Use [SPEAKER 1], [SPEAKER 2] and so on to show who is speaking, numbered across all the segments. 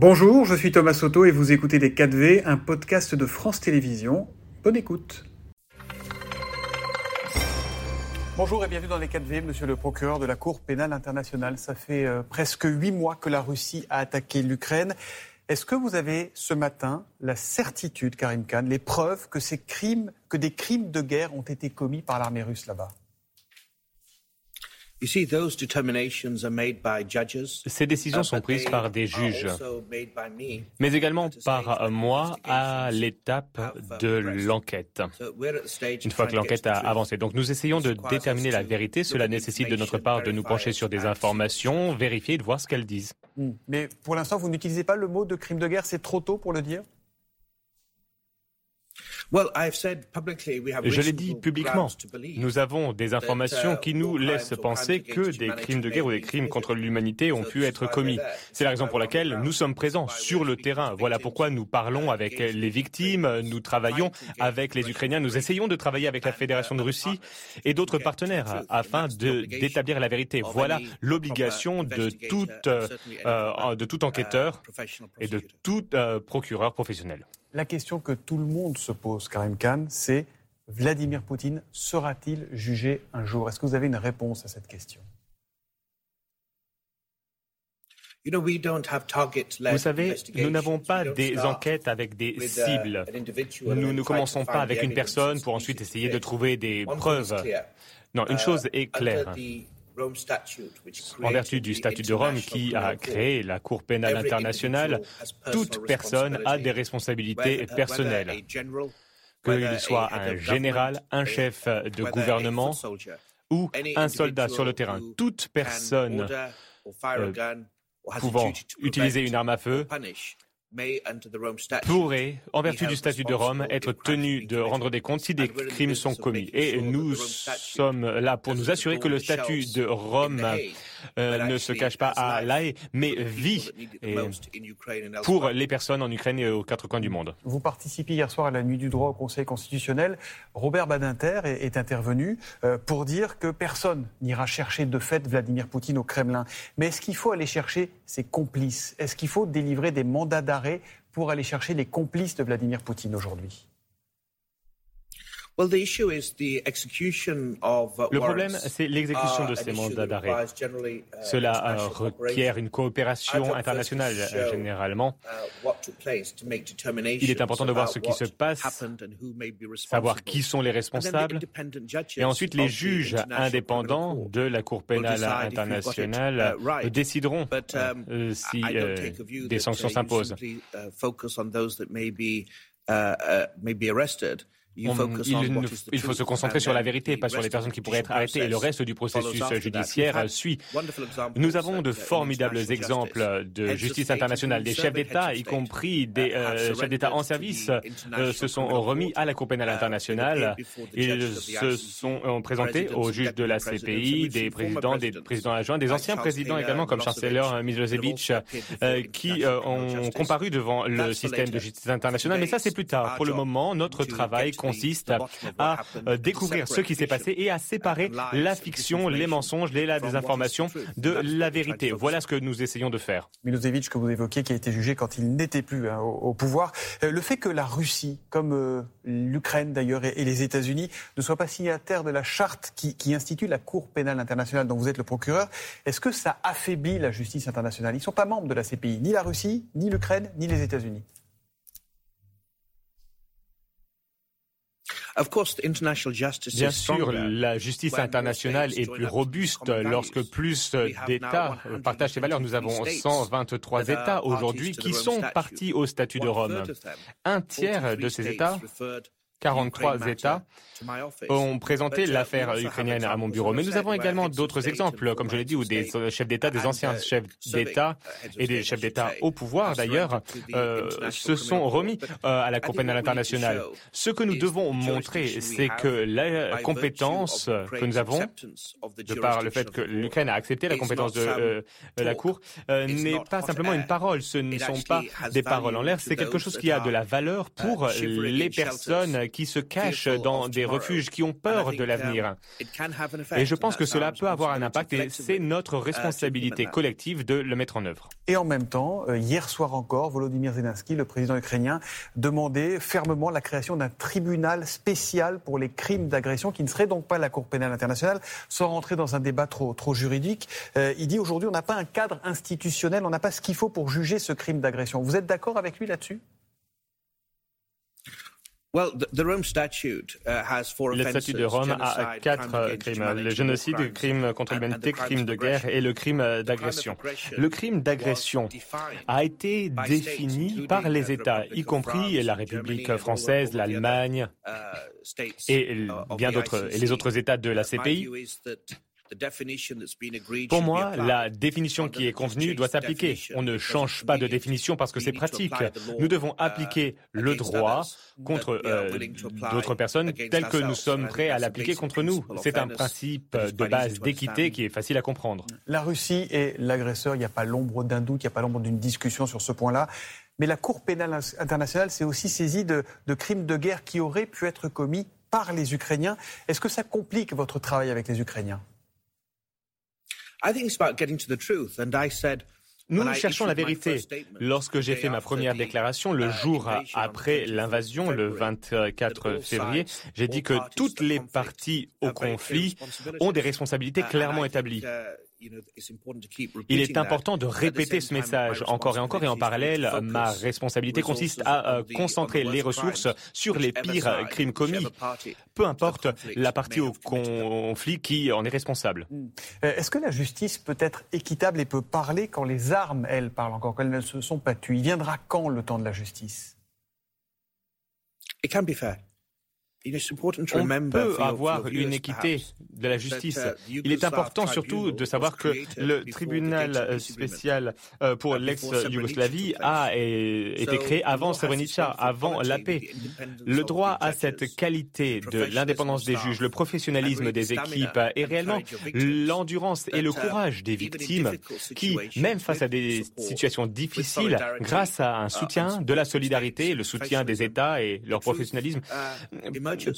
[SPEAKER 1] Bonjour, je suis Thomas Soto et vous écoutez Les 4V, un podcast de France Télévisions. Bonne écoute. Bonjour et bienvenue dans les 4V, monsieur le procureur de la Cour pénale internationale. Ça fait euh, presque huit mois que la Russie a attaqué l'Ukraine. Est-ce que vous avez ce matin la certitude, Karim Khan, les preuves que ces crimes, que des crimes de guerre ont été commis par l'armée russe là-bas?
[SPEAKER 2] Ces décisions sont prises par des juges, mais également par moi à l'étape de l'enquête, une fois que l'enquête a avancé. Donc nous essayons de déterminer la vérité. Cela nécessite de notre part de nous pencher sur des informations, vérifier et de voir ce qu'elles disent.
[SPEAKER 1] Hmm. Mais pour l'instant, vous n'utilisez pas le mot de crime de guerre, c'est trop tôt pour le dire?
[SPEAKER 2] Je l'ai dit publiquement. Nous avons des informations uh, qui nous laissent penser que des crimes de guerre ou des crimes contre l'humanité ont pu être commis. C'est la raison pour laquelle nous sommes présents sur le terrain. Voilà pourquoi nous parlons avec les victimes, nous travaillons avec les Ukrainiens, nous essayons de travailler avec la Fédération de Russie et d'autres partenaires afin d'établir la vérité. Voilà l'obligation de, euh, de tout enquêteur et de tout euh, procureur professionnel.
[SPEAKER 1] La question que tout le monde se pose, Karim Khan, c'est Vladimir Poutine sera-t-il jugé un jour? Est-ce que vous avez une réponse à cette question?
[SPEAKER 2] Vous savez, nous n'avons pas des enquêtes avec des uh, cibles. Nous ne commençons pas avec une personne pour ensuite essayer de trouver des preuves. Non, une uh, chose est claire. En vertu du statut de Rome qui a créé la Cour pénale internationale, toute personne a des responsabilités personnelles. Qu'il soit un général, un chef de gouvernement ou un soldat sur le terrain, toute personne euh, pouvant utiliser une arme à feu pourrait, en vertu du statut de Rome, être tenu de rendre des comptes si des crimes sont commis. Et nous sommes là pour nous assurer que le statut de Rome euh, ne se cache pas à La mais vit pour les personnes en Ukraine et aux quatre coins du monde.
[SPEAKER 1] Vous participiez hier soir à la nuit du droit au Conseil constitutionnel. Robert Badinter est, intervenu euh, pour dire que personne n'ira chercher de fait Vladimir Poutine au Kremlin. Mais est-ce qu'il faut aller chercher ses complices. Est-ce qu'il faut délivrer des mandats d'arrêt pour aller chercher les complices de Vladimir Poutine aujourd'hui?
[SPEAKER 2] Le problème, c'est l'exécution de ces mandats d'arrêt. Uh, Cela euh, requiert une coopération internationale euh, généralement. Uh, Il est important de voir ce qui se passe, savoir qui sont les responsables, et ensuite les juges indépendants de la Cour pénale internationale uh, décideront si des sanctions s'imposent il, faut se concentrer sur la vérité, pas sur les personnes qui pourraient être arrêtées. Et le reste du processus judiciaire suit. Nous avons de formidables exemples de justice internationale. Des chefs d'État, y compris des euh, chefs d'État en service, euh, se sont remis à la Cour pénale internationale. Ils se sont présentés aux juges de la CPI, des présidents, des présidents adjoints, des anciens présidents également, comme chancellor Milosevic, euh, qui ont comparu devant le système de justice internationale. Mais ça, c'est plus tard. Pour le moment, notre travail consiste à euh, découvrir ce qui s'est passé et à séparer la fiction, les mensonges, les la désinformation de la vérité. Voilà ce que nous essayons de faire.
[SPEAKER 1] Milosevic, que vous évoquiez, qui a été jugé quand il n'était plus hein, au, pouvoir. Euh, le fait que la Russie, comme euh, l'Ukraine d'ailleurs et, les États-Unis, ne soient pas signataires de la charte qui, qui institue la Cour pénale internationale dont vous êtes le procureur, est-ce que ça affaiblit la justice internationale? Ils ne sont pas membres de la CPI, ni la Russie, ni l'Ukraine, ni les États-Unis.
[SPEAKER 2] Bien sûr, la justice internationale est plus robuste lorsque plus d'États partagent ces valeurs. Nous avons 123 États aujourd'hui qui sont partis au statut de Rome. Un tiers de ces États 43 États ont présenté l'affaire ukrainienne à mon bureau. Mais nous avons également d'autres exemples, comme je l'ai dit, où des chefs d'État, des anciens chefs d'État et des chefs d'État au pouvoir d'ailleurs euh, se sont remis euh, à la Cour pénale internationale. Ce que nous devons montrer, c'est que la compétence que nous avons, de par le fait que l'Ukraine a accepté la compétence de euh, la Cour, n'est pas simplement une parole. Ce ne sont pas des paroles en l'air. C'est quelque chose qui a de la valeur pour les personnes qui se cachent dans des refuges, qui ont peur de l'avenir. Et je pense que cela peut avoir un impact et c'est notre responsabilité collective de le mettre en œuvre.
[SPEAKER 1] Et en même temps, euh, hier soir encore, Volodymyr Zelensky, le président ukrainien, demandait fermement la création d'un tribunal spécial pour les crimes d'agression qui ne serait donc pas la Cour pénale internationale, sans rentrer dans un débat trop, trop juridique. Euh, il dit aujourd'hui on n'a pas un cadre institutionnel, on n'a pas ce qu'il faut pour juger ce crime d'agression. Vous êtes d'accord avec lui là-dessus?
[SPEAKER 2] Le statut de Rome a quatre euh, crimes le génocide, le crime contre l'humanité, le crime de guerre et le crime d'agression. Le crime d'agression a été défini par les États, y compris la République française, l'Allemagne uh, et bien d'autres et les autres États de la CPI. Pour moi, la définition qui est convenue doit s'appliquer. On ne change pas de définition parce que c'est pratique. Nous devons uh, appliquer le droit contre euh, d'autres personnes tel que nous sommes prêts à l'appliquer contre nous. C'est un principe de base d'équité qui est facile à comprendre.
[SPEAKER 1] La Russie est l'agresseur, il n'y a pas l'ombre d'un doute, il n'y a pas l'ombre d'une discussion sur ce point-là. Mais la Cour pénale internationale s'est aussi saisie de, de crimes de guerre qui auraient pu être commis par les Ukrainiens. Est-ce que ça complique votre travail avec les Ukrainiens?
[SPEAKER 2] Nous cherchons la vérité. Lorsque j'ai fait ma première déclaration, le uh, jour après l'invasion, le 24 février, j'ai dit que toutes les parties au conflit ont des responsabilités uh, clairement établies. Il est important de répéter ce message encore et encore et en parallèle, ma responsabilité consiste à euh, concentrer les ressources sur les pires crimes commis, peu importe la partie au conflit qui en est responsable. Hmm.
[SPEAKER 1] Euh, est-ce que la justice peut être équitable et peut parler quand les armes, elles, parlent encore, quand elles ne se sont pas tues? Il viendra quand le temps de la justice?
[SPEAKER 2] On peut avoir une équité de la justice. Uh, Il est important surtout de savoir que le tribunal spécial euh, pour l'ex-Yougoslavie a été créé avant Srebrenica, avant la paix. Le droit à cette qualité de l'indépendance des juges, le professionnalisme des équipes et réellement l'endurance et le uh, courage des victimes qui, même face à des situations difficiles, grâce à un uh, soutien de la solidarité, le soutien des États et leur professionnalisme,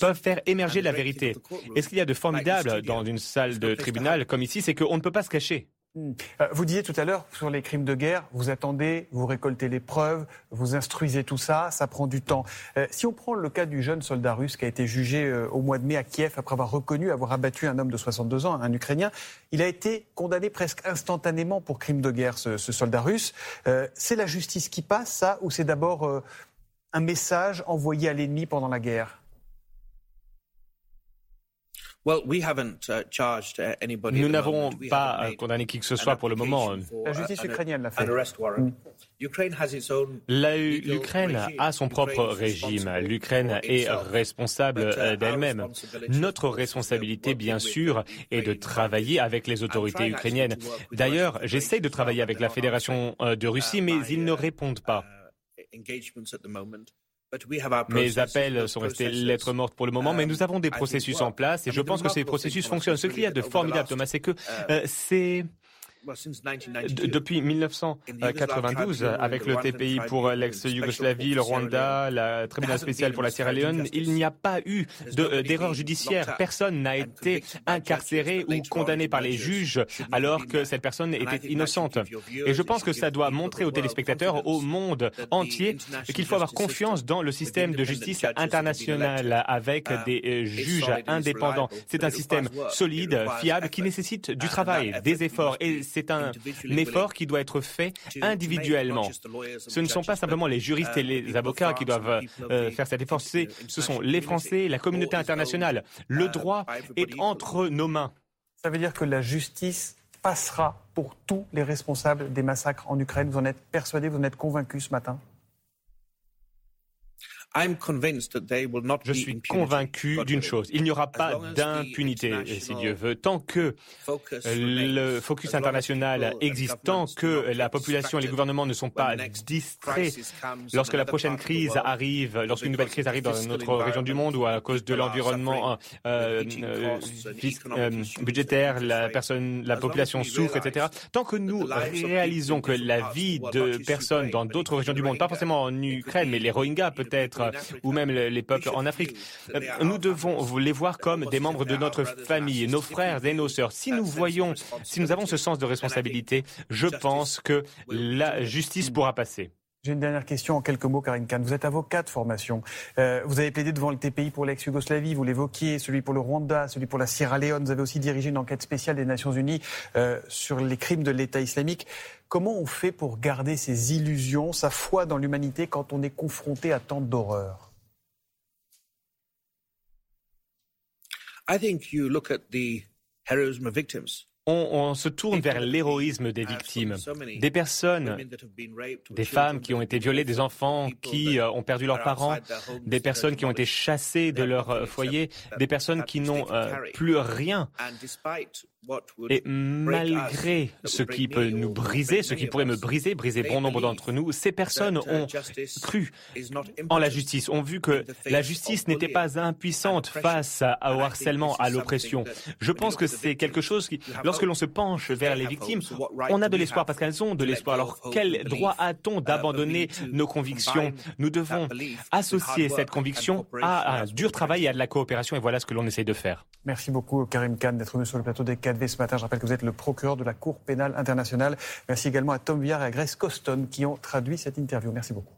[SPEAKER 2] peuvent faire émerger la vérité. Et ce qu'il y a de formidable dans une salle de tribunal comme ici, c'est qu'on ne peut pas se cacher?
[SPEAKER 1] Hmm. Euh, vous disiez tout à l'heure sur les crimes de guerre, vous attendez, vous récoltez les preuves, vous instruisez tout ça, ça prend du temps. Euh, si on prend le cas du jeune soldat russe qui a été jugé euh, au mois de mai à Kiev après avoir reconnu avoir abattu un homme de 62 ans, un Ukrainien, il a été condamné presque instantanément pour crime de guerre, ce, ce soldat russe. c'est la justice qui passe, ça, ou c'est d'abord un message envoyé à l'ennemi pendant la guerre?
[SPEAKER 2] Nous n'avons pas condamné qui que ce soit pour le moment.
[SPEAKER 1] La justice ukrainienne l'a fait.
[SPEAKER 2] L'Ukraine a son propre régime. L'Ukraine est responsable uh, euh, d'elle-même. Notre responsabilité, bien sûr, est de travailler avec les autorités ukrainiennes. D'ailleurs, j'essaie de travailler avec la Fédération euh, de Russie, uh, mais ils ne répondent pas. Mes appels sont restés lettres mortes pour le moment, mais nous avons des processus en place et je pense que ces processus fonctionnent. Ce qu'il y a de formidable, Thomas, c'est que euh, c'est depuis 1992, avec le TPI pour l'ex-Yougoslavie, le Rwanda, la tribunal spécial pour la Sierra Leone, il n'y a pas eu d'erreur judiciaire. Personne n'a été incarcéré ou condamné par les juges alors que cette personne était innocente. Et je pense que ça doit montrer aux téléspectateurs, au monde entier, qu'il faut avoir confiance dans le système de justice international avec des euh, juges indépendants. C'est un système solide, fiable, qui nécessite du travail, des efforts et c'est un effort qui doit être fait individuellement. Ce ne sont pas simplement les juristes et les avocats qui doivent euh, faire cet effort, ce sont les Français, la communauté internationale. Le droit est entre nos mains.
[SPEAKER 1] Ça veut dire que la justice passera pour tous les responsables des massacres en Ukraine. Vous en êtes persuadé, vous en êtes convaincu ce matin
[SPEAKER 2] je suis convaincu d'une chose. Il n'y aura pas d'impunité, si Dieu veut. Tant que le focus international existe, tant que la population et les gouvernements ne sont pas distraits, lorsque la prochaine crise arrive, lorsqu'une nouvelle crise arrive dans notre région du monde ou à cause de l'environnement euh, euh, euh, budgétaire, la, personne, la population souffre, etc. Tant que nous réalisons que la vie de personnes dans d'autres régions du monde, pas forcément en Ukraine, mais les Rohingyas peut-être, autres, ou même les peuples en Afrique. Nous devons les voir comme des membres de notre famille, nos frères et nos sœurs. Si nous voyons, si nous avons ce sens de responsabilité, je pense que la justice pourra passer.
[SPEAKER 1] J'ai une dernière question en quelques mots, Karine Kahn. Vous êtes avocat de formation. Euh, vous avez plaidé devant le TPI pour l'ex-Yougoslavie, vous l'évoquiez, celui pour le Rwanda, celui pour la Sierra Leone. Vous avez aussi dirigé une enquête spéciale des Nations Unies euh, sur les crimes de l'État islamique. Comment on fait pour garder ses illusions, sa foi dans l'humanité quand on est confronté à tant d'horreurs?
[SPEAKER 2] I think you look at the heroism of victims on, se tourne vers l'héroïsme des victimes, des personnes, des femmes qui ont été violées, des enfants qui euh, ont perdu leurs parents, des personnes qui ont été chassées de leur euh, foyer, des personnes qui n'ont euh, plus rien. Et malgré ce qui peut nous briser, ce qui pourrait me briser, briser bon nombre d'entre nous, ces personnes ont cru. en la justice, ont vu que la justice n'était pas impuissante face au harcèlement, à l'oppression. Je pense que c'est quelque chose qui, lorsque l'on se penche vers les victimes, on a de l'espoir parce qu'elles ont de l'espoir. Alors quel droit a-t-on d'abandonner nos convictions? Nous devons associer cette conviction à un dur travail et à de la coopération et voilà ce que l'on essaye de faire.
[SPEAKER 1] Merci beaucoup Karim Khan d'être venu sur le plateau des 4V ce matin. Je rappelle que vous êtes le procureur de la Cour pénale internationale. Merci également à Tom Viard et à Grace Coston qui ont traduit cette interview. Merci beaucoup.